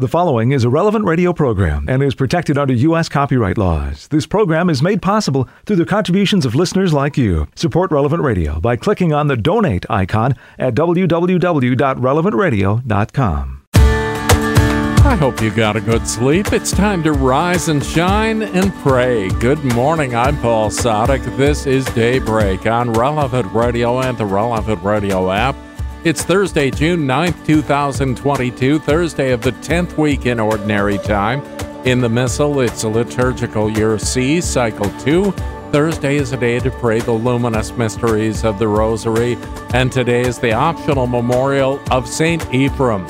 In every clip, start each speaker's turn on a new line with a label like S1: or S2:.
S1: The following is a relevant radio program and is protected under U.S. copyright laws. This program is made possible through the contributions of listeners like you. Support Relevant Radio by clicking on the donate icon at www.relevantradio.com.
S2: I hope you got a good sleep. It's time to rise and shine and pray. Good morning. I'm Paul Sadek. This is Daybreak on Relevant Radio and the Relevant Radio app. It's Thursday, June 9th, 2022, Thursday of the 10th week in Ordinary Time. In the Missal, it's a liturgical year C, cycle 2. Thursday is a day to pray the luminous mysteries of the Rosary, and today is the optional memorial of St. Ephraim,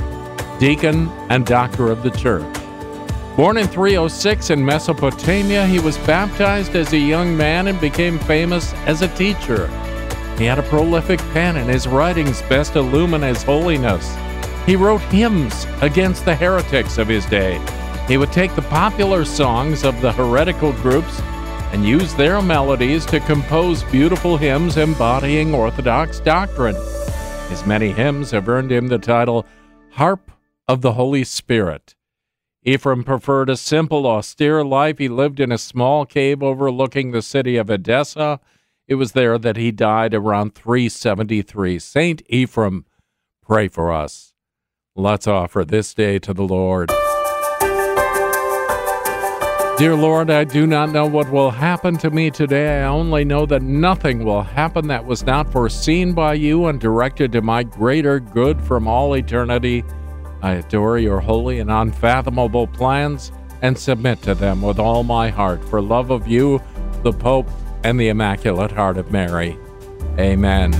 S2: deacon and doctor of the Church. Born in 306 in Mesopotamia, he was baptized as a young man and became famous as a teacher. He had a prolific pen, and his writings best illumine his holiness. He wrote hymns against the heretics of his day. He would take the popular songs of the heretical groups and use their melodies to compose beautiful hymns embodying Orthodox doctrine. His many hymns have earned him the title Harp of the Holy Spirit. Ephraim preferred a simple, austere life. He lived in a small cave overlooking the city of Edessa it was there that he died around 373. Saint Ephraim, pray for us. Let's offer this day to the Lord. Dear Lord, I do not know what will happen to me today. I only know that nothing will happen that was not foreseen by you and directed to my greater good from all eternity. I adore your holy and unfathomable plans and submit to them with all my heart for love of you, the Pope, and the Immaculate Heart of Mary. Amen.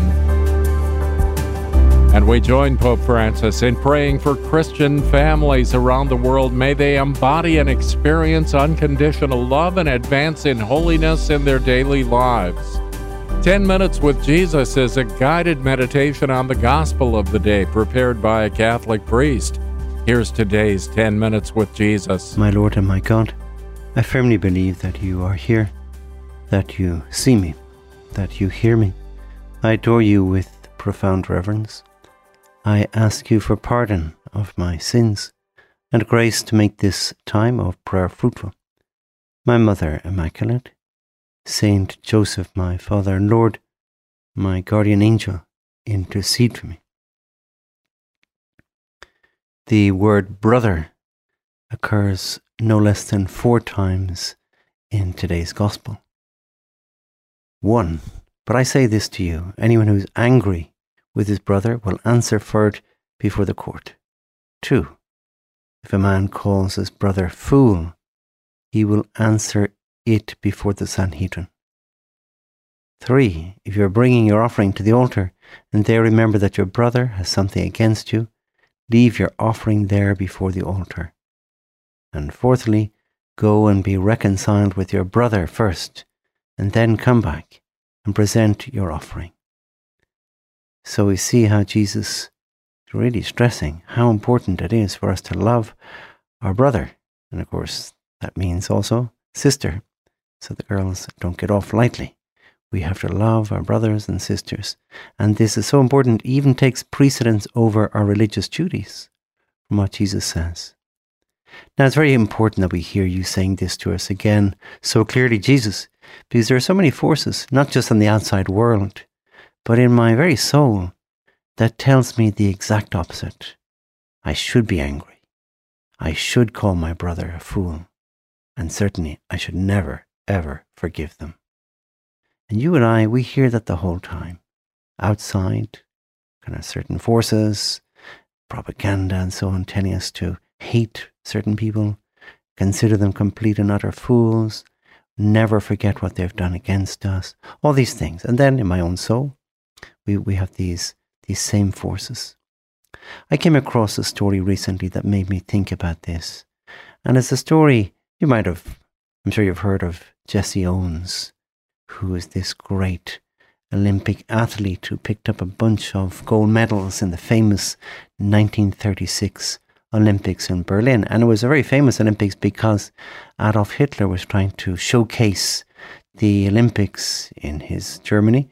S2: And we join Pope Francis in praying for Christian families around the world. May they embody and experience unconditional love and advance in holiness in their daily lives. 10 Minutes with Jesus is a guided meditation on the gospel of the day prepared by a Catholic priest. Here's today's 10 Minutes with Jesus.
S3: My Lord and my God, I firmly believe that you are here that you see me, that you hear me. I adore you with profound reverence. I ask you for pardon of my sins and grace to make this time of prayer fruitful. My Mother Immaculate, Saint Joseph, my Father and Lord, my guardian angel, intercede for me. The word brother occurs no less than four times in today's Gospel. One, but I say this to you anyone who is angry with his brother will answer for it before the court. Two, if a man calls his brother fool, he will answer it before the Sanhedrin. Three, if you are bringing your offering to the altar and there remember that your brother has something against you, leave your offering there before the altar. And fourthly, go and be reconciled with your brother first and then come back and present your offering. So we see how Jesus is really stressing how important it is for us to love our brother. And of course, that means also sister. So the girls don't get off lightly. We have to love our brothers and sisters. And this is so important, even takes precedence over our religious duties, from what Jesus says. Now, it's very important that we hear you saying this to us again so clearly, Jesus, because there are so many forces, not just in the outside world, but in my very soul, that tells me the exact opposite. I should be angry. I should call my brother a fool. And certainly I should never, ever forgive them. And you and I, we hear that the whole time. Outside, kind of certain forces, propaganda and so on, telling us to hate certain people, consider them complete and utter fools, never forget what they've done against us, all these things. And then in my own soul, we, we have these, these same forces. I came across a story recently that made me think about this. And it's a story you might have, I'm sure you've heard of Jesse Owens, who is this great Olympic athlete who picked up a bunch of gold medals in the famous 1936 Olympics in Berlin. And it was a very famous Olympics because Adolf Hitler was trying to showcase the Olympics in his Germany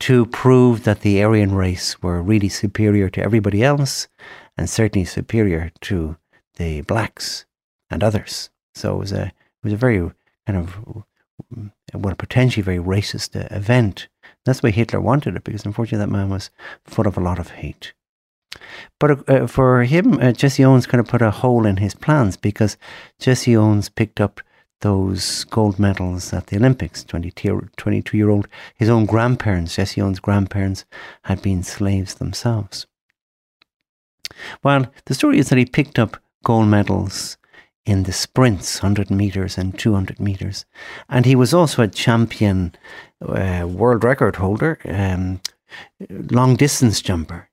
S3: to prove that the Aryan race were really superior to everybody else and certainly superior to the blacks and others. So it was a it was a very kind of well potentially very racist uh, event. That's why Hitler wanted it because unfortunately that man was full of a lot of hate. But uh, for him, uh, Jesse Owens kind of put a hole in his plans because Jesse Owens picked up those gold medals at the Olympics. 22 year old, his own grandparents, Jesse Owens' grandparents, had been slaves themselves. Well, the story is that he picked up gold medals in the sprints, 100 meters and 200 meters. And he was also a champion uh, world record holder, um, long distance jumper.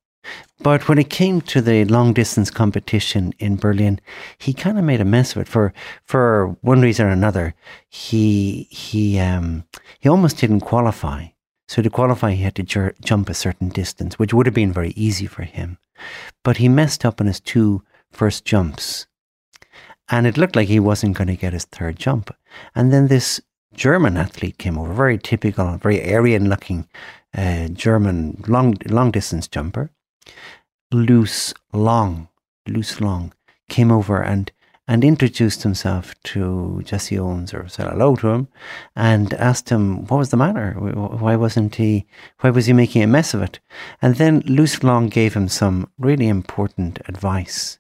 S3: But when it came to the long distance competition in Berlin, he kind of made a mess of it for for one reason or another. He he um, he almost didn't qualify. So to qualify, he had to jump a certain distance, which would have been very easy for him. But he messed up on his two first jumps, and it looked like he wasn't going to get his third jump. And then this German athlete came over, very typical, very Aryan-looking uh, German long long distance jumper Luz Long, Luz Long, came over and and introduced himself to Jesse Owens or said hello to him and asked him what was the matter? Why wasn't he why was he making a mess of it? And then Luz Long gave him some really important advice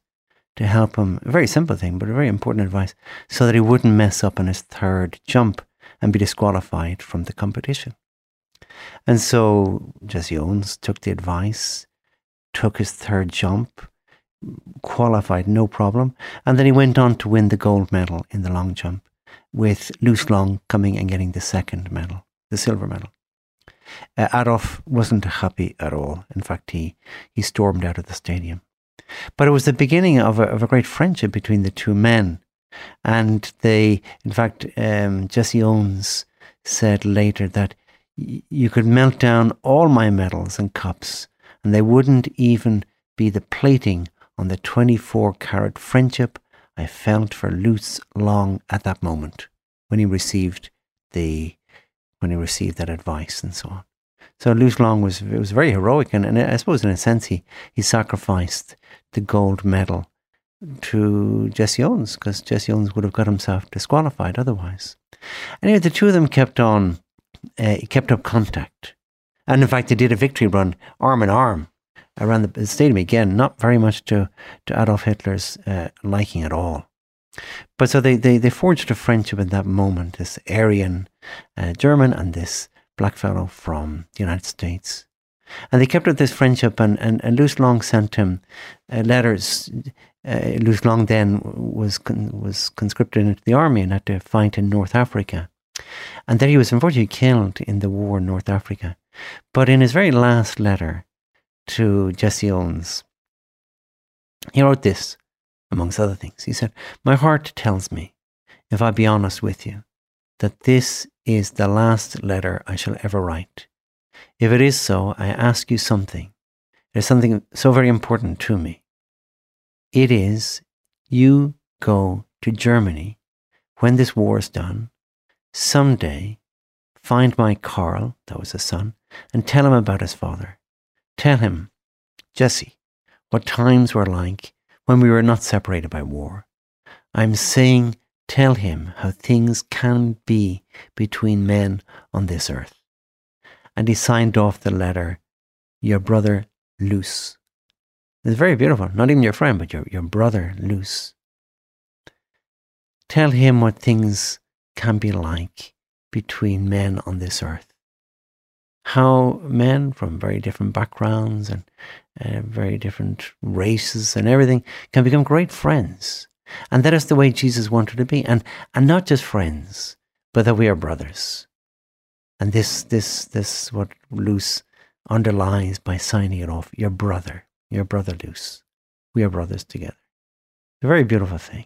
S3: to help him a very simple thing but a very important advice so that he wouldn't mess up on his third jump and be disqualified from the competition. And so Jesse Owens took the advice took his third jump, qualified no problem, and then he went on to win the gold medal in the long jump, with Luz Long coming and getting the second medal, the silver medal. Uh, Adolf wasn't happy at all. In fact, he, he stormed out of the stadium. But it was the beginning of a, of a great friendship between the two men. And they, in fact, um, Jesse Owens said later that you could melt down all my medals and cups and they wouldn't even be the plating on the 24 carat friendship I felt for Luz Long at that moment when he received the when he received that advice and so on. So Luz Long was it was very heroic and, and I suppose in a sense he, he sacrificed the gold medal to Jesse Owens because Jesse Owens would have got himself disqualified otherwise. Anyway, the two of them kept on, uh, kept up contact and in fact, they did a victory run arm in arm around the stadium again, not very much to, to Adolf Hitler's uh, liking at all. But so they, they, they forged a friendship in that moment, this Aryan uh, German and this black fellow from the United States. And they kept up this friendship, and, and, and Luz Long sent him uh, letters. Uh, Luz Long then was, con- was conscripted into the army and had to fight in North Africa. And there he was unfortunately killed in the war in North Africa. But in his very last letter to Jesse Owens, he wrote this, amongst other things. He said, My heart tells me, if I be honest with you, that this is the last letter I shall ever write. If it is so, I ask you something. It is something so very important to me. It is you go to Germany when this war is done, someday find my Carl, that was a son, and tell him about his father. Tell him, Jesse, what times were like when we were not separated by war. I'm saying, tell him how things can be between men on this earth. And he signed off the letter, Your brother Luz. It's very beautiful. Not even your friend, but your, your brother Luz. Tell him what things can be like between men on this earth how men from very different backgrounds and uh, very different races and everything can become great friends. And that is the way Jesus wanted to be. And, and not just friends, but that we are brothers. And this, this, this what Luz underlies by signing it off. Your brother, your brother Luz. We are brothers together. A very beautiful thing.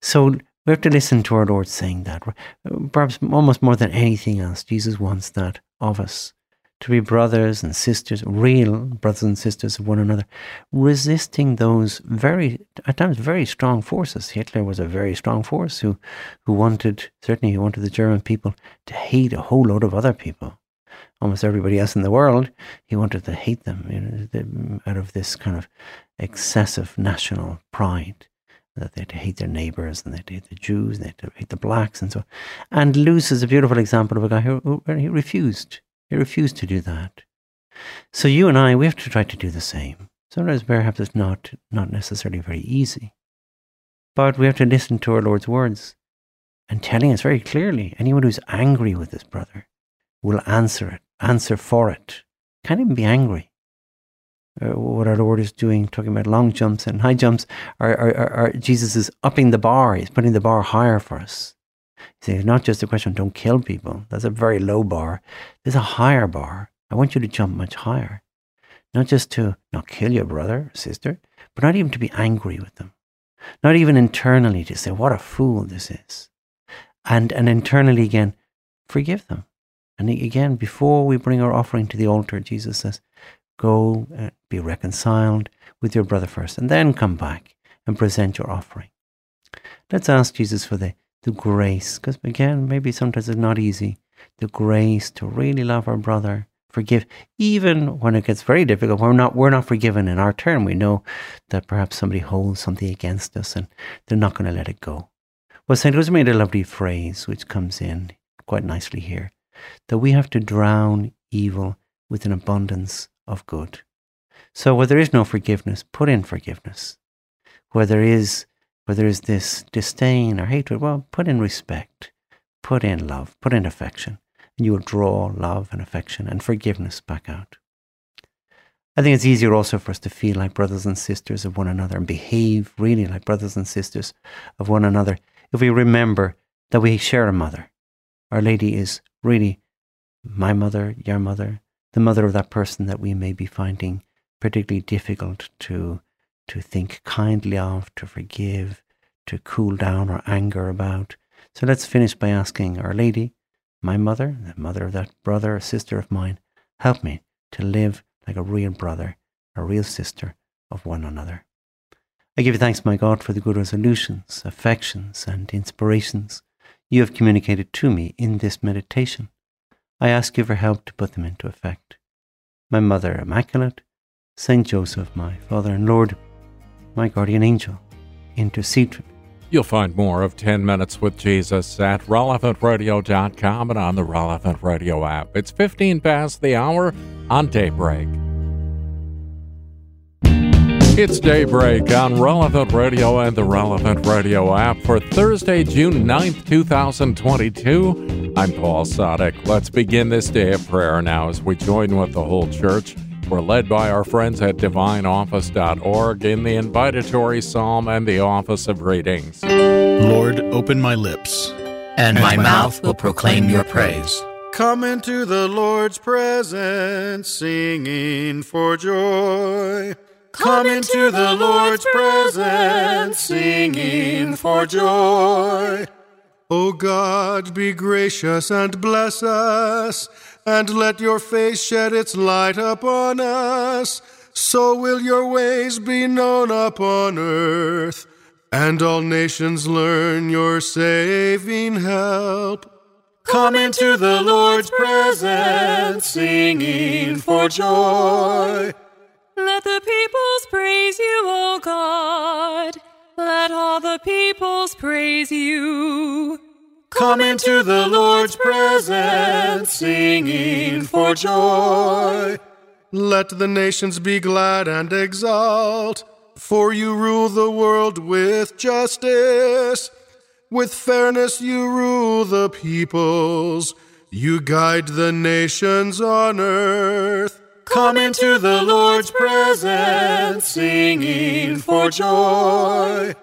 S3: So we have to listen to our Lord saying that. Perhaps almost more than anything else, Jesus wants that of us to be brothers and sisters, real brothers and sisters of one another, resisting those very, at times, very strong forces. Hitler was a very strong force who, who wanted, certainly, he wanted the German people to hate a whole lot of other people. Almost everybody else in the world, he wanted to hate them you know, out of this kind of excessive national pride that they hate their neighbors and they had to hate the Jews and they had to hate the blacks and so on. And Luz is a beautiful example of a guy who, who he refused. He refused to do that. So you and I, we have to try to do the same. Sometimes perhaps it's not, not necessarily very easy. But we have to listen to our Lord's words and telling us very clearly anyone who's angry with his brother will answer it, answer for it. Can't even be angry uh, what our Lord is doing, talking about long jumps and high jumps, are, are, are, are Jesus is upping the bar. He's putting the bar higher for us. See, it's not just a question don't kill people. That's a very low bar. There's a higher bar. I want you to jump much higher. Not just to not kill your brother sister, but not even to be angry with them. Not even internally to say, what a fool this is. And, and internally again, forgive them. And again, before we bring our offering to the altar, Jesus says, Go uh, be reconciled with your brother first, and then come back and present your offering. Let's ask Jesus for the, the grace, because again, maybe sometimes it's not easy, the grace to really love our brother, forgive, even when it gets very difficult. We're not we're not forgiven in our turn. We know that perhaps somebody holds something against us, and they're not going to let it go. Well, St. Louis made a lovely phrase which comes in quite nicely here that we have to drown evil with an abundance of good. So where there is no forgiveness, put in forgiveness. Where there is where there is this disdain or hatred, well, put in respect, put in love, put in affection, and you will draw love and affection and forgiveness back out. I think it's easier also for us to feel like brothers and sisters of one another and behave really like brothers and sisters of one another if we remember that we share a mother. Our Lady is really my mother, your mother, the mother of that person that we may be finding particularly difficult to to think kindly of, to forgive, to cool down our anger about. So let's finish by asking Our Lady, my mother, the mother of that brother or sister of mine, help me to live like a real brother, a real sister of one another. I give you thanks, my God, for the good resolutions, affections, and inspirations you have communicated to me in this meditation. I ask you for help to put them into effect. My Mother Immaculate, Saint Joseph, my Father and Lord, my guardian angel, intercede for me.
S2: You'll find more of 10 Minutes with Jesus at relevantradio.com and on the Relevant Radio app. It's 15 past the hour on Daybreak. It's Daybreak on Relevant Radio and the Relevant Radio app for Thursday, June 9th, 2022. I'm Paul Sadek. Let's begin this day of prayer now as we join with the whole church. We're led by our friends at divineoffice.org in the invitatory psalm and the office of readings.
S4: Lord, open my lips,
S5: and my mouth will proclaim your praise.
S6: Come into the Lord's presence, singing for joy. Come into the Lord's presence, singing for joy. O God, be gracious and bless us, and let your face shed its light upon us. So will your ways be known upon earth, and all nations learn your saving help. Come into the Lord's presence, singing for joy.
S7: Let the peoples praise you, O God. Let all the peoples praise you.
S6: Come into the Lord's presence, singing for joy. Let the nations be glad and exult, for you rule the world with justice. With fairness you rule the peoples, you guide the nations on earth. Come into the Lord's presence, singing for joy.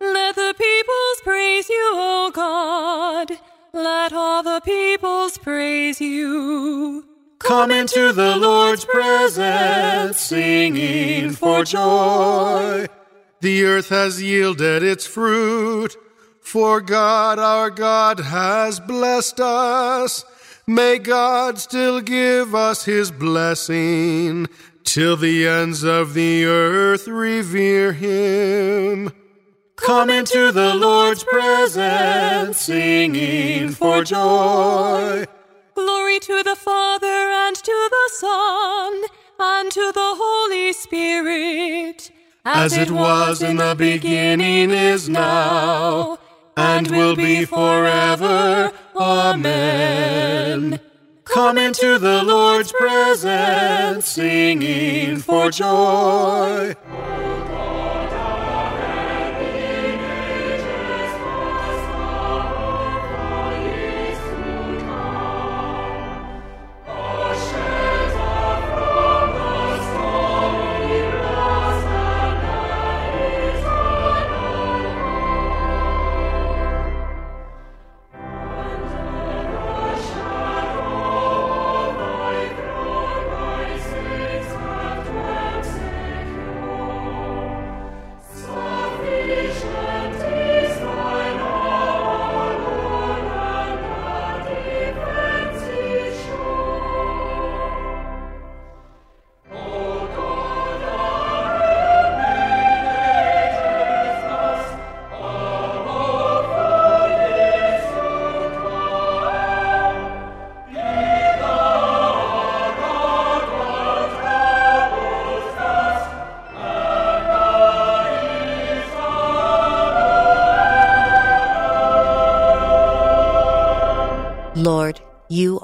S7: Let the peoples praise you, O God. Let all the peoples praise you.
S6: Come into the Lord's presence, singing for joy. The earth has yielded its fruit, for God our God has blessed us. May God still give us his blessing till the ends of the earth revere him. Come into the Lord's presence, singing for joy.
S7: Glory to the Father and to the Son and to the Holy Spirit,
S6: as it was in the beginning, is now, and will be forever. Amen. Come into the Lord's presence, singing for joy.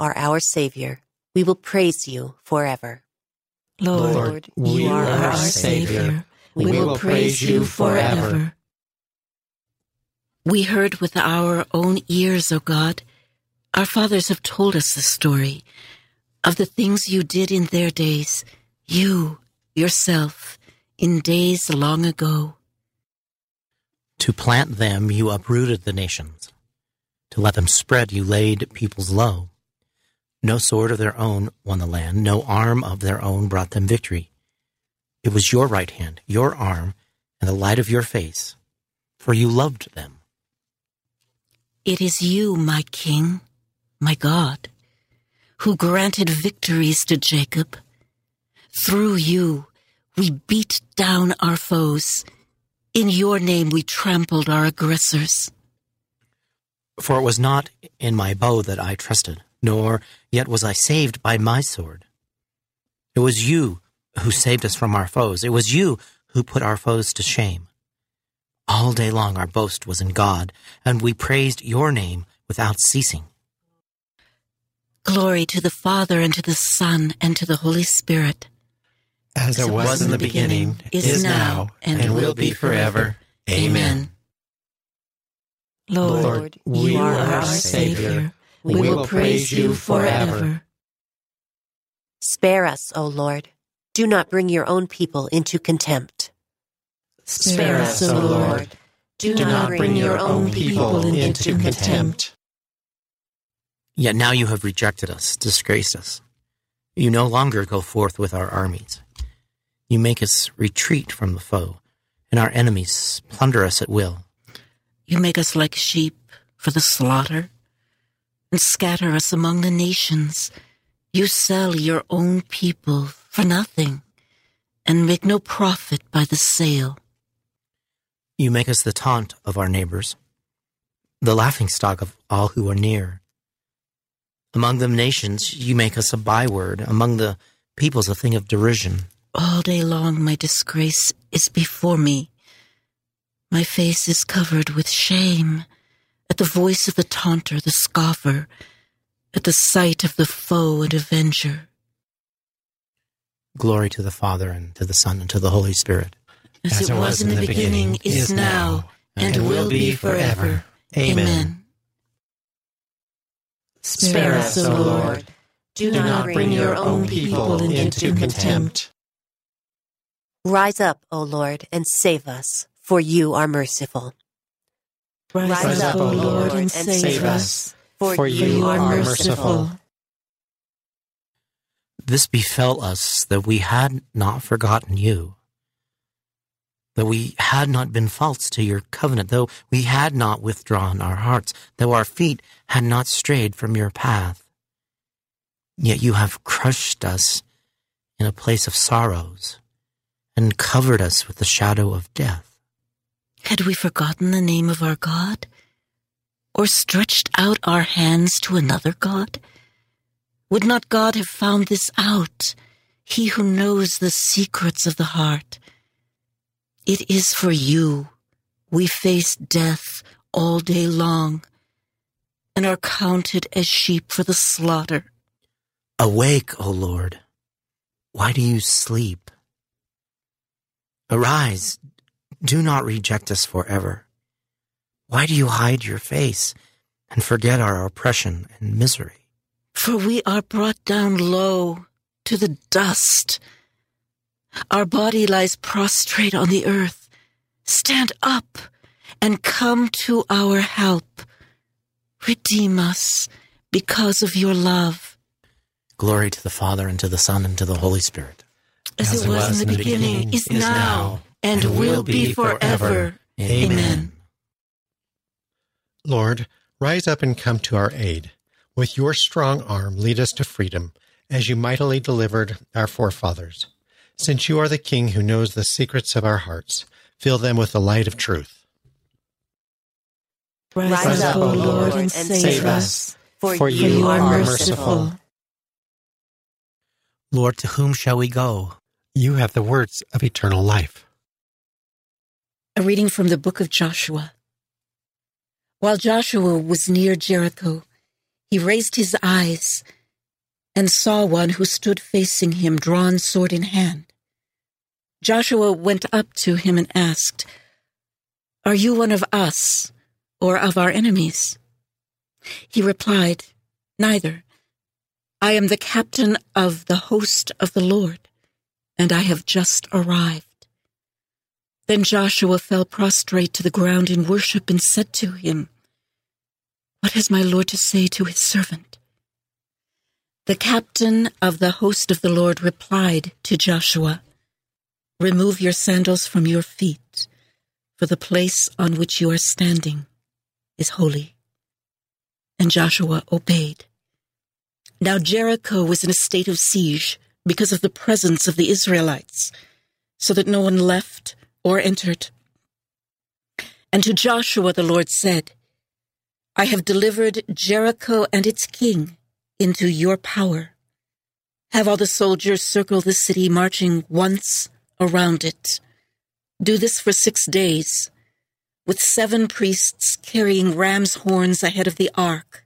S8: Are our Savior. We will praise you forever.
S5: Lord, you are our Savior. We will praise you forever.
S9: We heard with our own ears, O God. Our fathers have told us the story of the things you did in their days, you, yourself, in days long ago.
S5: To plant them, you uprooted the nations. To let them spread, you laid peoples low. No sword of their own won the land, no arm of their own brought them victory. It was your right hand, your arm, and the light of your face, for you loved them.
S9: It is you, my King, my God, who granted victories to Jacob. Through you, we beat down our foes. In your name, we trampled our aggressors.
S5: For it was not in my bow that I trusted, nor yet was I saved by my sword. It was you who saved us from our foes. It was you who put our foes to shame. All day long our boast was in God, and we praised your name without ceasing.
S9: Glory to the Father, and to the Son, and to the Holy Spirit.
S10: As it was in the beginning, is now, and will be forever. Amen.
S5: Lord,
S10: you are our Savior. We will praise you forever.
S8: Spare us, O Lord. Do not bring your own people into contempt.
S10: Spare us, O Lord. Do not bring your own people into contempt.
S5: Yet now you have rejected us, disgraced us. You no longer go forth with our armies. You make us retreat from the foe, and our enemies plunder us at will.
S9: You make us like sheep for the slaughter and scatter us among the nations. You sell your own people for nothing and make no profit by the sale.
S5: You make us the taunt of our neighbors, the laughing stock of all who are near. Among the nations, you make us a byword, among the peoples, a thing of derision.
S9: All day long, my disgrace is before me. My face is covered with shame at the voice of the taunter, the scoffer, at the sight of the foe and avenger.
S5: Glory to the Father, and to the Son, and to the Holy Spirit.
S9: As, As it was in the beginning, is now, and, and will be forever. Amen.
S10: Spare us, O Lord. Do not bring your own people into contempt.
S8: Rise up, O Lord, and save us, for you are merciful.
S9: Rise,
S10: Rise up, O Lord, and save us, for you are merciful.
S5: This befell us that we had not forgotten you, that we had not been false to your covenant, though we had not withdrawn our hearts, though our feet had not strayed from your path. Yet you have crushed us in a place of sorrows and covered us with the shadow of death.
S9: Had we forgotten the name of our God? Or stretched out our hands to another God? Would not God have found this out, he who knows the secrets of the heart? It is for you we face death all day long and are counted as sheep for the slaughter.
S5: Awake, O Lord. Why do you sleep? Arise. Do not reject us forever. Why do you hide your face and forget our oppression and misery?
S9: For we are brought down low to the dust. Our body lies prostrate on the earth. Stand up and come to our help. Redeem us because of your love.
S5: Glory to the Father, and to the Son, and to the Holy Spirit.
S9: As, As it was, was in the beginning, beginning is, now, now and, and, will be forever. Amen. Amen.
S11: Lord, rise up and come to our aid. With your strong arm, lead us to freedom, as you mightily delivered our forefathers. Since you are the King who knows the secrets of our hearts, fill them with the light of truth.
S9: Rise, Rise up, O Lord, and save us, for, for you are merciful.
S5: Lord, to whom shall we go?
S11: You have the words of eternal life.
S9: A reading from the book of Joshua. While Joshua was near Jericho, he raised his eyes and saw one who stood facing him, drawn sword in hand. Joshua went up to him and asked, Are you one of us or of our enemies? He replied, Neither. I am the captain of the host of the Lord, and I have just arrived. Then Joshua fell prostrate to the ground in worship and said to him, What has my Lord to say to his servant? The captain of the host of the Lord replied to Joshua, Remove your sandals from your feet, for the place on which you are standing is holy. And Joshua obeyed. Now Jericho was in a state of siege because of the presence of the Israelites, so that no one left or entered. And to Joshua the Lord said, I have delivered Jericho and its king into your power. Have all the soldiers circle the city, marching once around it. Do this for six days, with seven priests carrying ram's horns ahead of the ark.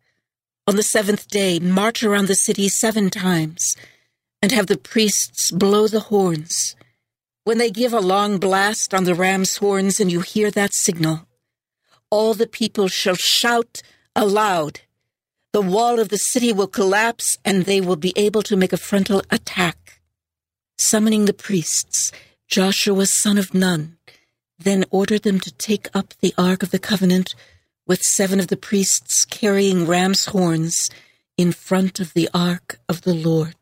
S9: On the seventh day, march around the city seven times, and have the priests blow the horns. When they give a long blast on the ram's horns and you hear that signal, all the people shall shout aloud the wall of the city will collapse and they will be able to make a frontal attack. Summoning the priests, Joshua son of Nun then ordered them to take up the Ark of the Covenant with seven of the priests carrying ram's horns in front of the Ark of the Lord.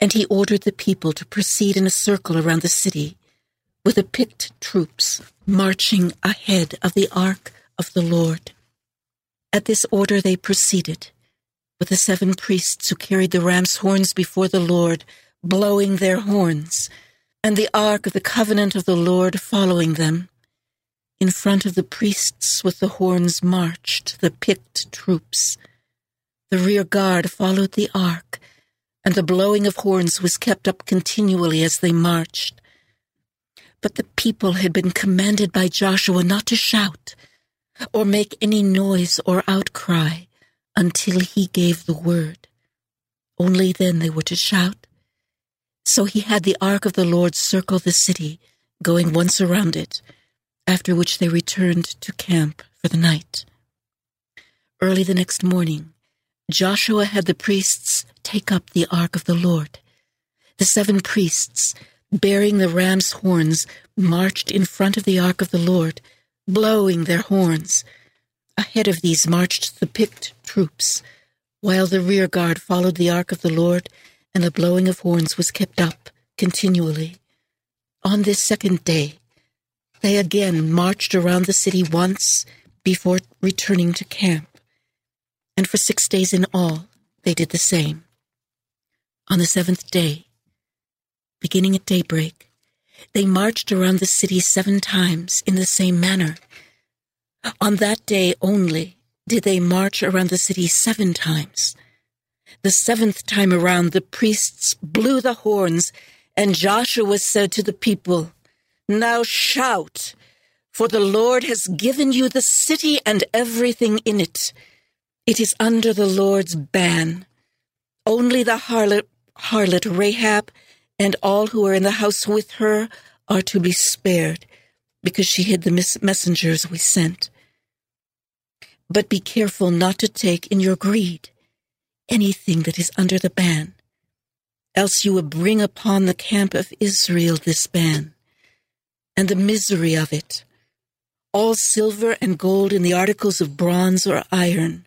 S9: And he ordered the people to proceed in a circle around the city with the picked troops marching ahead of the Ark of the Lord. At this order they proceeded, with the seven priests who carried the ram's horns before the Lord, blowing their horns, and the ark of the covenant of the Lord following them. In front of the priests with the horns marched the picked troops. The rear guard followed the ark, and the blowing of horns was kept up continually as they marched. But the people had been commanded by Joshua not to shout or make any noise or outcry until he gave the word. Only then they were to shout. So he had the ark of the Lord circle the city, going once around it, after which they returned to camp for the night. Early the next morning, Joshua had the priests take up the ark of the Lord. The seven priests, bearing the ram's horns, marched in front of the ark of the Lord blowing their horns. Ahead of these marched the picked troops, while the rear guard followed the ark of the Lord, and the blowing of horns was kept up continually. On this second day, they again marched around the city once before returning to camp, and for six days in all they did the same. On the seventh day, beginning at daybreak, they marched around the city seven times in the same manner. On that day only did they march around the city seven times. The seventh time around, the priests blew the horns, and Joshua said to the people, Now shout, for the Lord has given you the city and everything in it. It is under the Lord's ban. Only the harlot, harlot Rahab and all who are in the house with her are to be spared, because she hid the messengers we sent. But be careful not to take in your greed anything that is under the ban, else you will bring upon the camp of Israel this ban, and the misery of it. All silver and gold in the articles of bronze or iron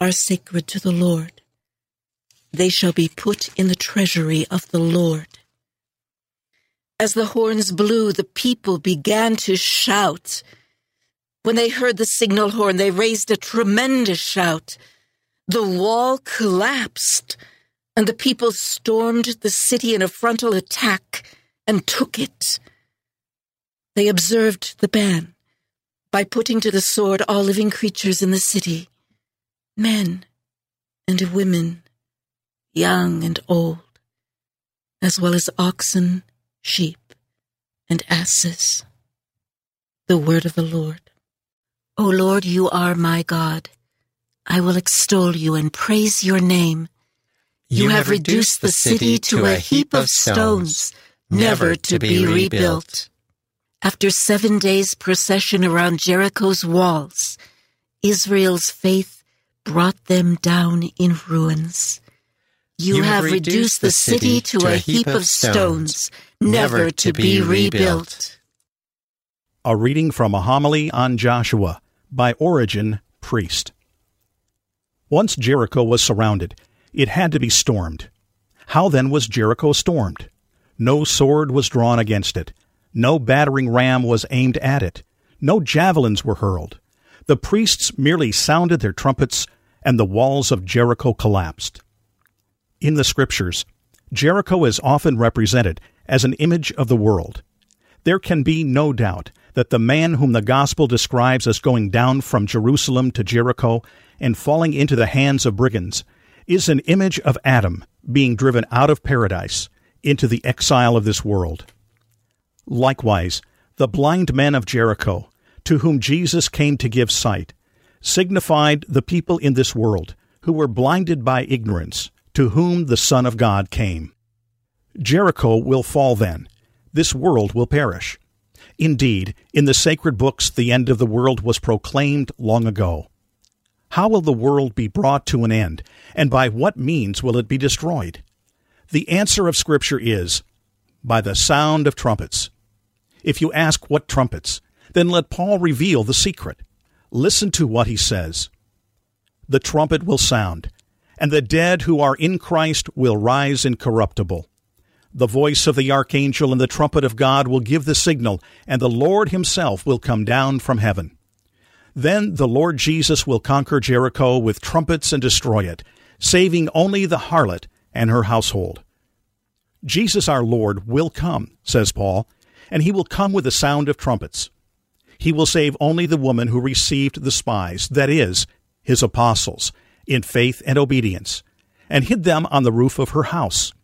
S9: are sacred to the Lord. They shall be put in the treasury of the Lord. As the horns blew, the people began to shout. When they heard the signal horn, they raised a tremendous shout. The wall collapsed, and the people stormed the city in a frontal attack and took it. They observed the ban by putting to the sword all living creatures in the city men and women, young and old, as well as oxen sheep, and asses. The word of the Lord. O Lord, you are my God. I will extol you and praise your name. You, you have, have reduced the city to a heap of stones, never to be rebuilt. After seven days' procession around Jericho's walls, Israel's faith brought them down in ruins. You, you have, have reduced the city to a heap of stones, never to be rebuilt.
S12: A reading from a homily on Joshua by Origen, priest. Once Jericho was surrounded, it had to be stormed. How then was Jericho stormed? No sword was drawn against it. No battering ram was aimed at it. No javelins were hurled. The priests merely sounded their trumpets, and the walls of Jericho collapsed. In the scriptures, Jericho is often represented as an image of the world. There can be no doubt that the man whom the gospel describes as going down from Jerusalem to Jericho and falling into the hands of brigands is an image of Adam being driven out of paradise into the exile of this world. Likewise, the blind men of Jericho, to whom Jesus came to give sight, signified the people in this world who were blinded by ignorance to whom the Son of God came. Jericho will fall then. This world will perish. Indeed, in the sacred books, the end of the world was proclaimed long ago. How will the world be brought to an end, and by what means will it be destroyed? The answer of Scripture is by the sound of trumpets. If you ask what trumpets, then let Paul reveal the secret. Listen to what he says. The trumpet will sound, and the dead who are in Christ will rise incorruptible. The voice of the archangel and the trumpet of God will give the signal, and the Lord himself will come down from heaven. Then the Lord Jesus will conquer Jericho with trumpets and destroy it, saving only the harlot and her household. Jesus our Lord will come, says Paul, and he will come with the sound of trumpets. He will save only the woman who received the spies, that is, his apostles, in faith and obedience, and hid them on the roof of her house.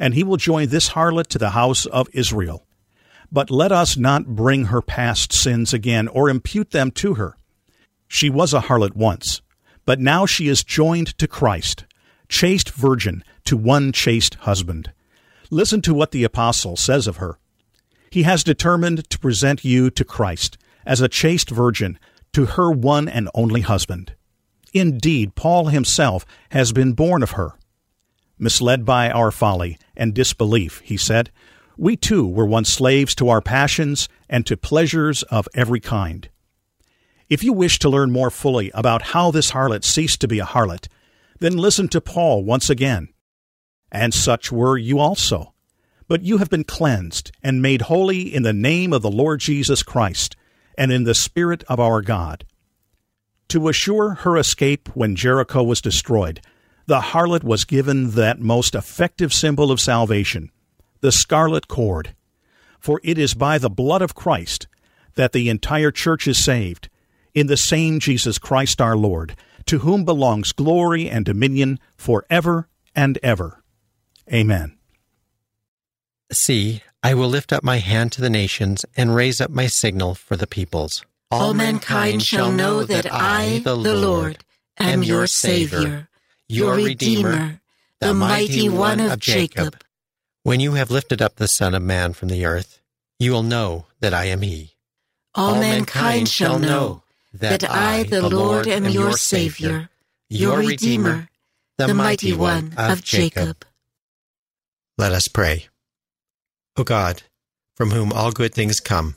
S12: And he will join this harlot to the house of Israel. But let us not bring her past sins again, or impute them to her. She was a harlot once, but now she is joined to Christ, chaste virgin to one chaste husband. Listen to what the apostle says of her. He has determined to present you to Christ as a chaste virgin to her one and only husband. Indeed, Paul himself has been born of her. Misled by our folly and disbelief, he said, we too were once slaves to our passions and to pleasures of every kind. If you wish to learn more fully about how this harlot ceased to be a harlot, then listen to Paul once again. And such were you also. But you have been cleansed and made holy in the name of the Lord Jesus Christ and in the Spirit of our God. To assure her escape when Jericho was destroyed, the harlot was given that most effective symbol of salvation, the scarlet cord. For it is by the blood of Christ that the entire church is saved, in the same Jesus Christ our Lord, to whom belongs glory and dominion for ever and ever. Amen.
S11: See, I will lift up my hand to the nations and raise up my signal for the peoples.
S9: All mankind shall know that I, the Lord, am your Savior, your Redeemer, the mighty one of Jacob.
S11: When you have lifted up the Son of Man from the earth, you will know that I am He.
S9: All mankind shall know that I, the Lord, am your Savior, your Redeemer, the mighty one of Jacob.
S11: Let us pray. O God, from whom all good things come,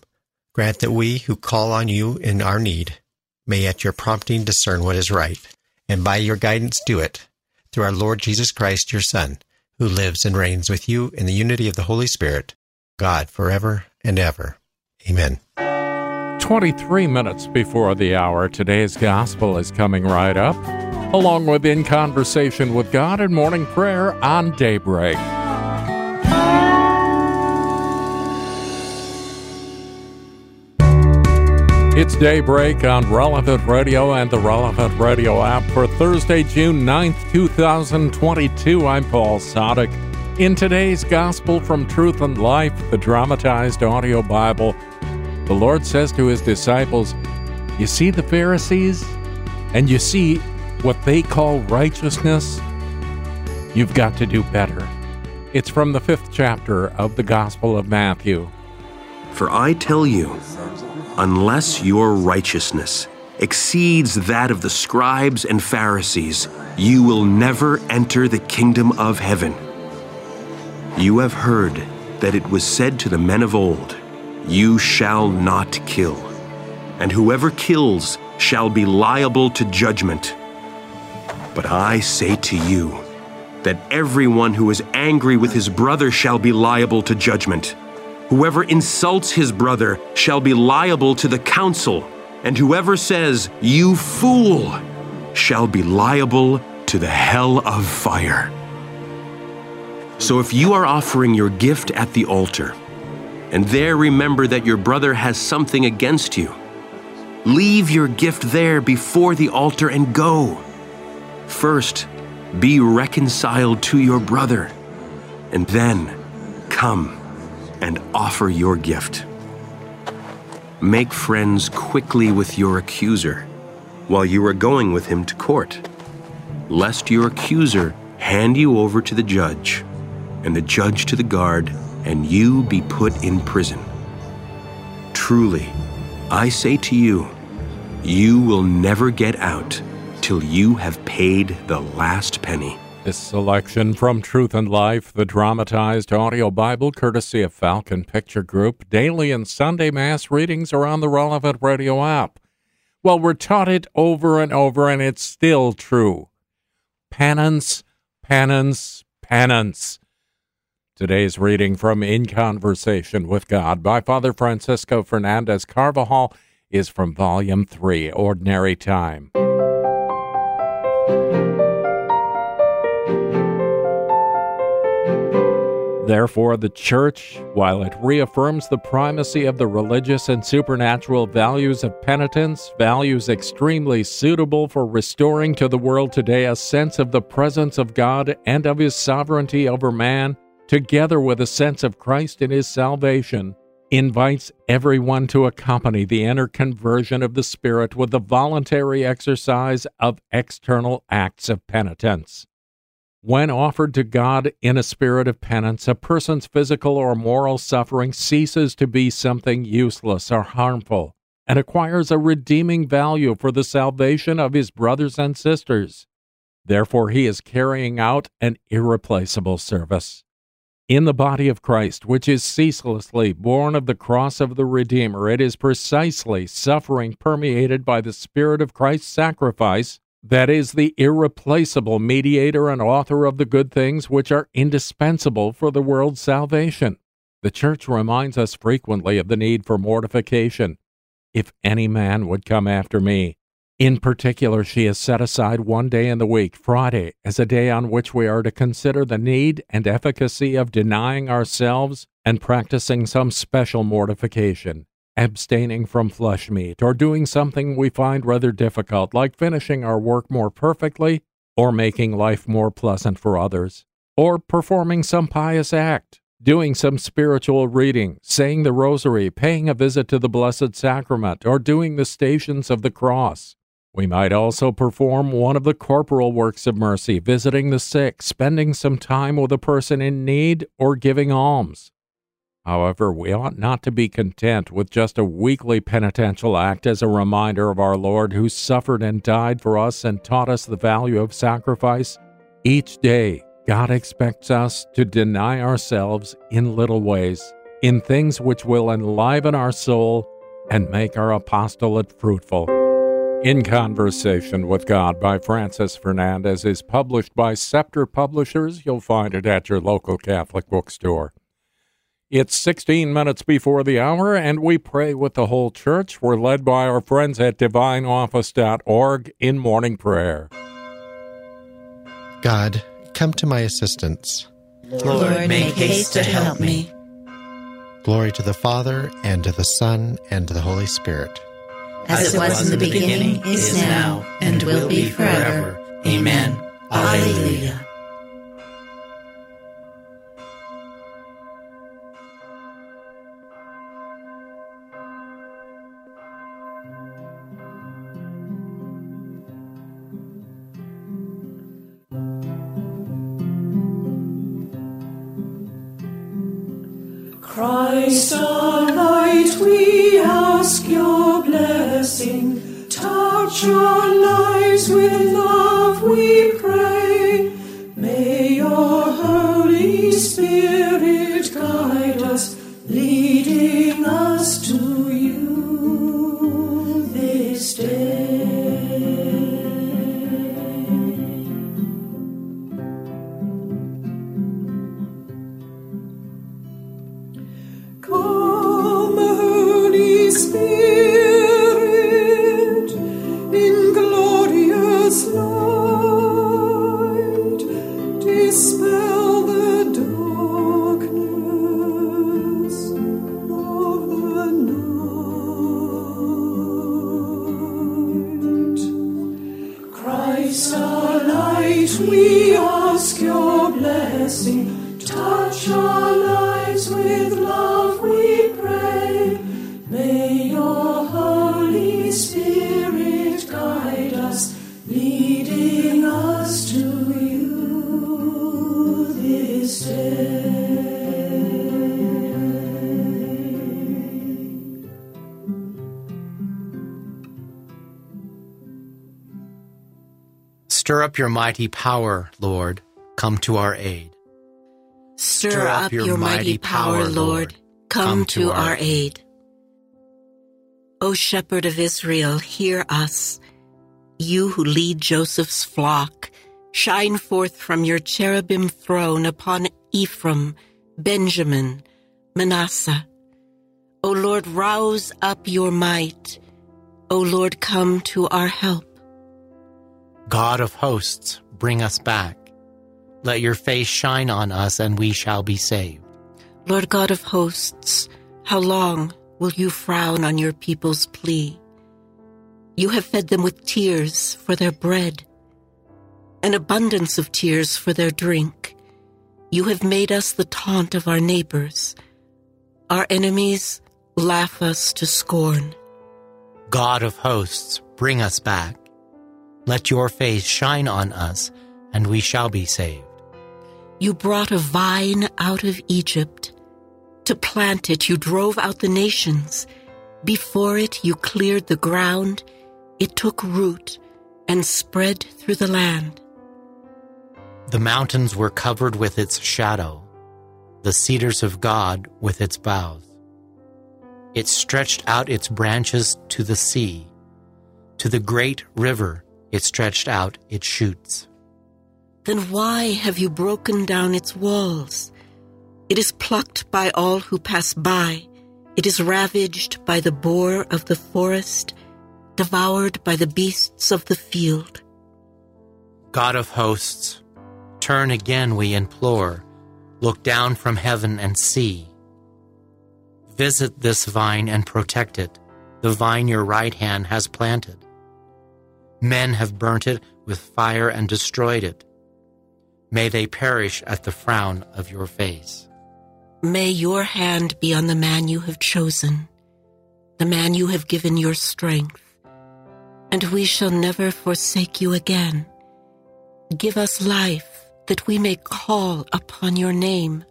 S11: grant that we who call on you in our need may at your prompting discern what is right, and by your guidance do it, through our Lord Jesus Christ, your Son, who lives and reigns with you in the unity of the Holy Spirit, God, forever and ever. Amen.
S2: 23 minutes before the hour, today's gospel is coming right up, along with In Conversation with God and Morning Prayer on Daybreak. It's Daybreak on Relevant Radio and the Relevant Radio app for Thursday, June 9th, 2022. I'm Paul Sadek. In today's Gospel from Truth and Life, the dramatized audio Bible, the Lord says to his disciples, You see the Pharisees, and you see what they call righteousness? You've got to do better. It's from the fifth chapter of the Gospel of Matthew.
S13: For I tell you, unless your righteousness exceeds that of the scribes and Pharisees, you will never enter the kingdom of heaven. You have heard that it was said to the men of old, You shall not kill, and whoever kills shall be liable to judgment. But I say to you that everyone who is angry with his brother shall be liable to judgment. Whoever insults his brother shall be liable to the council, and whoever says, You fool, shall be liable to the hell of fire. So if you are offering your gift at the altar, and there remember that your brother has something against you, leave your gift there before the altar and go. First, be reconciled to your brother, and then come and offer your gift. Make friends quickly with your accuser while you are going with him to court, lest your accuser hand you over to the judge, and the judge to the guard, and you be put in prison. Truly, I say to you, you will never get out till you have paid the last penny.
S2: This selection from Truth and Life, the dramatized audio Bible, courtesy of Falcon Picture Group, daily and Sunday Mass readings are on the relevant radio app. Well, we're taught it over and over, and it's still true. Penance, penance, penance. Today's reading from In Conversation with God by Father Francisco Fernandez Carvajal is from Volume 3, Ordinary Time. Therefore, the Church, while it reaffirms the primacy of the religious and supernatural values of penitence, values extremely suitable for restoring to the world today a sense of the presence of God and of His sovereignty over man, together with a sense of Christ in His salvation, invites everyone to accompany the inner conversion of the Spirit with the voluntary exercise of external acts of penitence. When offered to God in a spirit of penance, a person's physical or moral suffering ceases to be something useless or harmful and acquires a redeeming value for the salvation of his brothers and sisters. Therefore, he is carrying out an irreplaceable service. In the body of Christ, which is ceaselessly born of the cross of the Redeemer, it is precisely suffering permeated by the Spirit of Christ's sacrifice that is the irreplaceable mediator and author of the good things which are indispensable for the world's salvation. The Church reminds us frequently of the need for mortification. If any man would come after me. In particular, she has set aside one day in the week, Friday, as a day on which we are to consider the need and efficacy of denying ourselves and practicing some special mortification abstaining from flesh meat, or doing something we find rather difficult, like finishing our work more perfectly, or making life more pleasant for others, or performing some pious act, doing some spiritual reading, saying the rosary, paying a visit to the Blessed Sacrament, or doing the Stations of the Cross. We might also perform one of the corporal works of mercy, visiting the sick, spending some time with a person in need, or giving alms. However, we ought not to be content with just a weekly penitential act as a reminder of our Lord who suffered and died for us and taught us the value of sacrifice. Each day, God expects us to deny ourselves in little ways, in things which will enliven our soul and make our apostolate fruitful. In Conversation with God by Francis Fernandez is published by Scepter Publishers. You'll find it at your local Catholic bookstore. It's 16 minutes before the hour, and we pray with the whole church. We're led by our friends at divineoffice.org in morning prayer.
S11: God, come to my assistance.
S10: Lord, make haste to help me.
S11: Glory to the Father, and to the Son, and to the Holy Spirit.
S10: As it was in the beginning, is now, and will be forever. Amen. Alleluia.
S14: Our we ask your blessing. Touch our lives with love, we pray. Holy
S5: up your mighty power, Lord. Come to our aid.
S9: Stir up your mighty power, Lord. Come to our aid. O Shepherd of Israel, hear us. You who lead Joseph's flock, shine forth from your cherubim throne upon Ephraim, Benjamin, Manasseh. O Lord, rouse up your might. O Lord, come to our help.
S5: God of hosts, bring us back. Let your face shine on us, and we shall be saved.
S9: Lord God of hosts, how long will you frown on your people's plea? You have fed them with tears for their bread, an abundance of tears for their drink. You have made us the taunt of our neighbors. Our enemies laugh us to scorn.
S5: God of hosts, bring us back. Let your face shine on us, and we shall be saved.
S9: You brought a vine out of Egypt. To plant it, you drove out the nations. Before it, you cleared the ground. It took root and spread through the land.
S5: The mountains were covered with its shadow, the cedars of God with its boughs. It stretched out its branches to the sea. To the great river it stretched out its shoots.
S9: Then why have you broken down its walls? It is plucked by all who pass by. It is ravaged by the boar of the forest, devoured by the beasts of the field.
S5: God of hosts, turn again, we implore. Look down from heaven and see. Visit this vine and protect it, the vine your right hand has planted. Men have burnt it with fire and destroyed it. May they perish at the frown of your face.
S9: May your hand be on the man you have chosen, the man you have given your strength, and we shall never forsake you again. Give us life that we may call upon your name.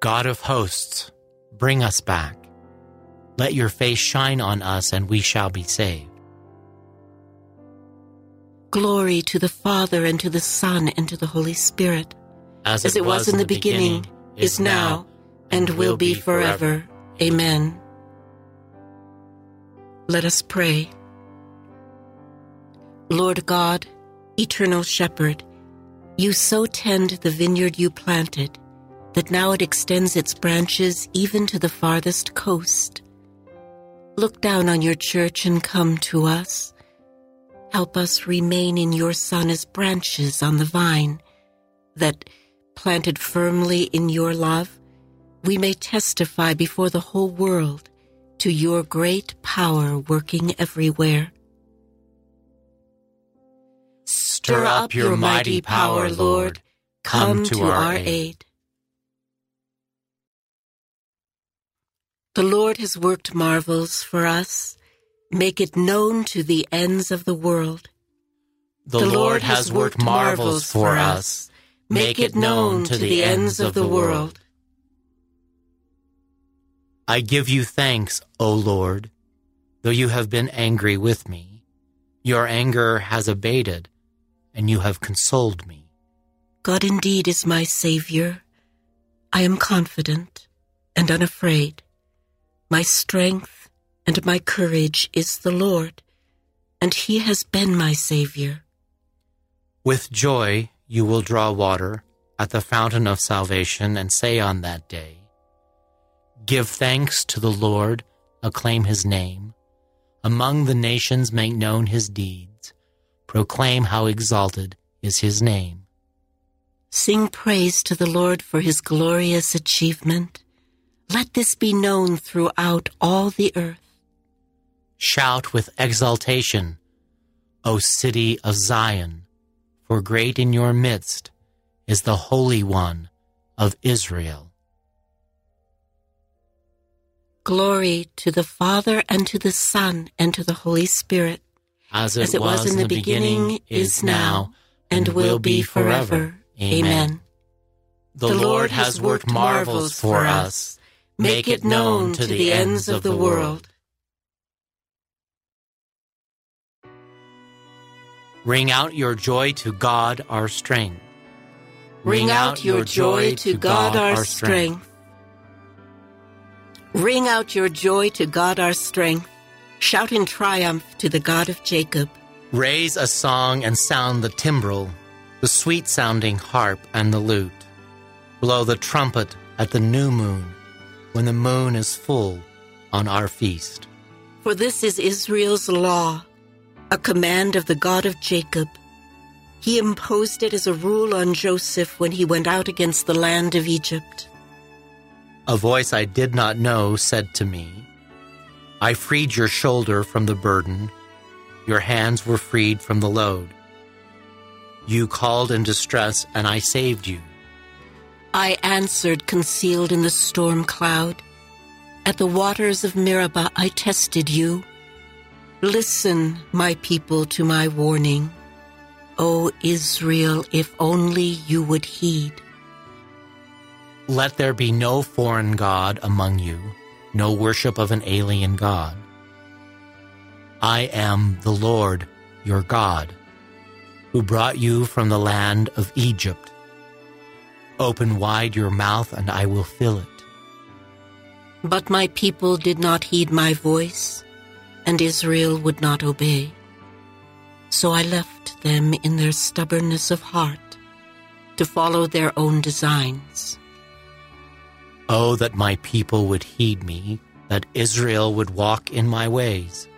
S5: God of hosts, bring us back. Let your face shine on us, and we shall be saved.
S9: Glory to the Father, and to the Son, and to the Holy Spirit,
S5: As,
S9: it was in the beginning, is now, and will be forever. Amen. Let us pray. Lord God, eternal shepherd, you so tend the vineyard you planted that now it extends its branches even to the farthest coast. Look down on your church and come to us. Help us remain in your Son as branches on the vine, that, planted firmly in your love, we may testify before the whole world to your great power working everywhere.
S5: Stir up your mighty power, Lord. Come to our aid.
S9: The Lord has worked marvels for us. Make it known to the ends of the world.
S5: The Lord has worked marvels for us. Make it known to the ends of the world. I give you thanks, O Lord, though you have been angry with me. Your anger has abated, and you have consoled me.
S9: God indeed is my Savior. I am confident and unafraid. My strength and my courage is the Lord, and He has been my Savior.
S5: With joy you will draw water at the fountain of salvation and say on that day, Give thanks to the Lord, acclaim his name. Among the nations make known his deeds, proclaim how exalted is his name.
S9: Sing praise to the Lord for his glorious achievement. Let this be known throughout all the earth.
S5: Shout with exultation, O city of Zion, for great in your midst is the Holy One of Israel.
S9: Glory to the Father, and to the Son, and to the Holy Spirit,
S5: as it, was, in the beginning, is now, and will be forever. Amen. The Lord has worked marvels for us. Make it known to the ends of the world. Ring out your joy to God our strength.
S9: Ring out your joy to God our strength. Ring out your joy to God our strength. Shout in triumph to the God of Jacob.
S5: Raise a song and sound the timbrel, the sweet sounding harp and the lute. Blow the trumpet at the new moon, when the moon is full on our feast.
S9: For this is Israel's law, a command of the God of Jacob. He imposed it as a rule on Joseph when he went out against the land of Egypt.
S5: A voice I did not know said to me, I freed your shoulder from the burden, your hands were freed from the load. You called in distress, and I saved you.
S9: I answered, concealed in the storm cloud. At the waters of Meribah I tested you. Listen, my people, to my warning. O Israel, if only you would heed.
S5: Let there be no foreign God among you, no worship of an alien God. I am the Lord your God, who brought you from the land of Egypt. Open wide your mouth, and I will fill it.
S9: But my people did not heed my voice, and Israel would not obey. So I left them in their stubbornness of heart to follow their own designs.
S5: Oh, that my people would heed me, that Israel would walk in my ways.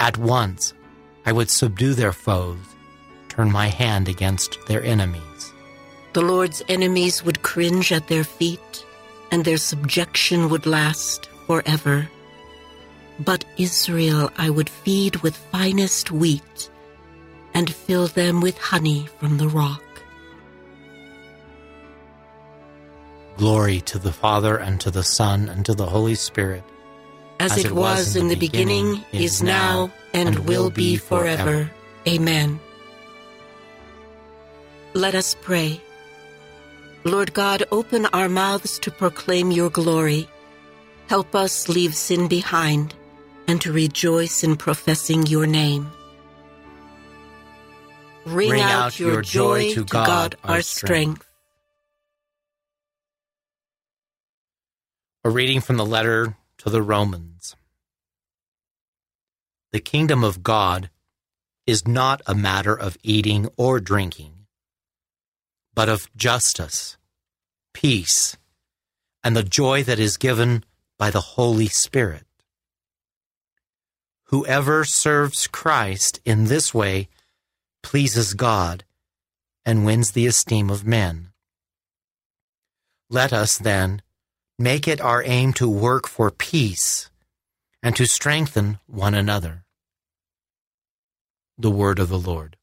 S5: At once I would subdue their foes, turn my hand against their enemies.
S9: The Lord's enemies would cringe at their feet, and their subjection would last forever. But Israel I would feed with finest wheat, and fill them with honey from the rock.
S5: Glory to the Father, and to the Son, and to the Holy Spirit.
S9: As, it was in the beginning, is now, and will be forever. Amen. Let us pray. Lord God, open our mouths to proclaim your glory. Help us leave sin behind and to rejoice in professing your name. Ring,
S5: Ring
S9: out your joy to God, our strength.
S5: A reading from the letter to the Romans. The kingdom of God is not a matter of eating or drinking, but of justice, peace, and the joy that is given by the Holy Spirit. Whoever serves Christ in this way pleases God and wins the esteem of men. Let us, then, make it our aim to work for peace and to strengthen one another. The word of the Lord.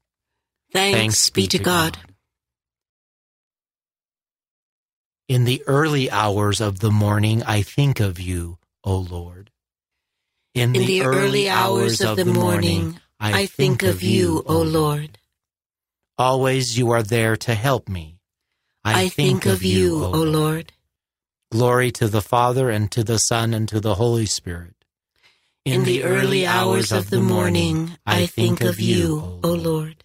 S9: Thanks, be to God.
S5: In the early hours of the morning, I think of you, O Lord.
S9: In the early hours of the morning, I think of you, O Lord.
S5: Always you are there to help me.
S9: I think of you, O Lord.
S5: Glory to the Father, and to the Son, and to the Holy Spirit.
S9: In the early hours of the morning, I think of you, O Lord.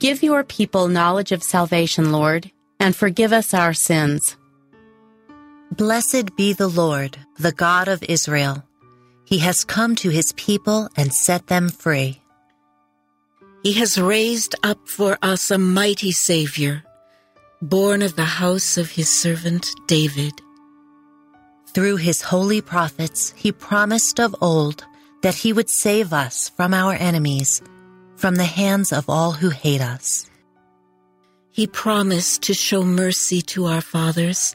S15: Give your people knowledge of salvation, Lord, and forgive us our sins.
S8: Blessed be the Lord, the God of Israel. He has come to his people and set them free.
S9: He has raised up for us a mighty Savior, born of the house of his servant David.
S8: Through his holy prophets, he promised of old that he would save us from our enemies, from the hands of all who hate us.
S9: He promised to show mercy to our fathers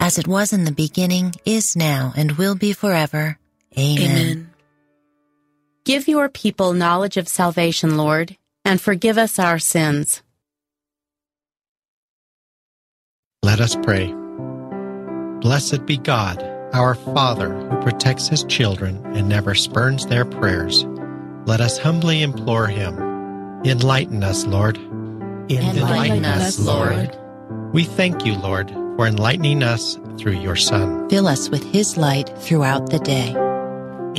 S8: As it was in the beginning, is now, and will be forever. Amen.
S9: Amen.
S15: Give your people knowledge of salvation, Lord, and forgive us our sins.
S11: Let us pray. Blessed be God, our Father, who protects his children and never spurns their prayers. Let us humbly implore him. Enlighten us, Lord.
S8: Enlighten us, Lord.
S11: We thank you, Lord, for enlightening us through your Son.
S8: Fill us with his light throughout the day.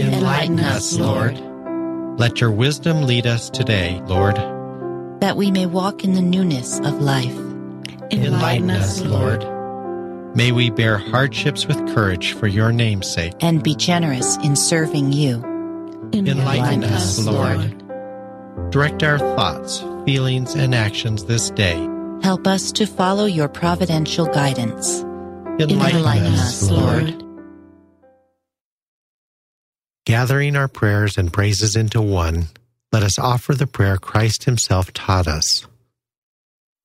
S11: Enlighten us, Lord. Let your wisdom lead us today, Lord.
S8: That we may walk in the newness of life.
S11: Enlighten us, Lord. May we bear hardships with courage for your name's sake.
S8: And be generous in serving you.
S11: Enlighten us, Lord. Direct our thoughts, feelings, and actions this day.
S8: Help us to follow your providential guidance.
S11: Enlighten us, Lord. Gathering our prayers and praises into one, let us offer the prayer Christ Himself taught us.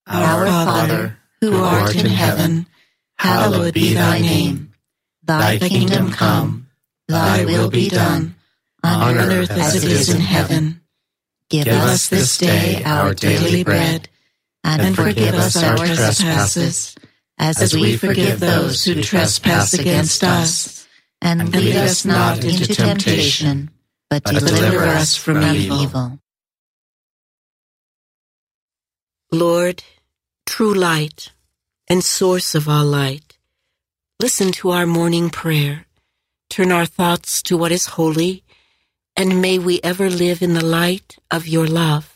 S9: Our Father, who art in heaven, hallowed be thy name. Thy kingdom come, thy will be done, on earth as it is in heaven. Give us this day our daily bread, and forgive us our trespasses, as we forgive those who trespass against us.
S8: And
S9: lead us not into temptation, but deliver us from evil. Lord, true light, and source of all light. Listen to our morning prayer. Turn our thoughts to what is holy, and may we ever live in the light of your love.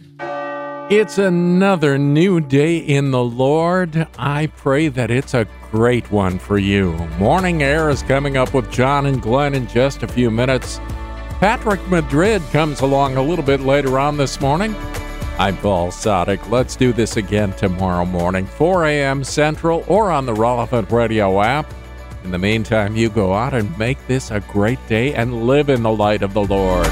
S2: It's another new day in the Lord. I pray that it's a great one for you. Morning Air is coming up with John and Glenn in just a few minutes. Patrick Madrid comes along a little bit later on this morning. I'm Paul Sadek. Let's do this again tomorrow morning, 4 a.m. Central, or on the relevant radio app. In the meantime, you go out and make this a great day and live in the light of the Lord.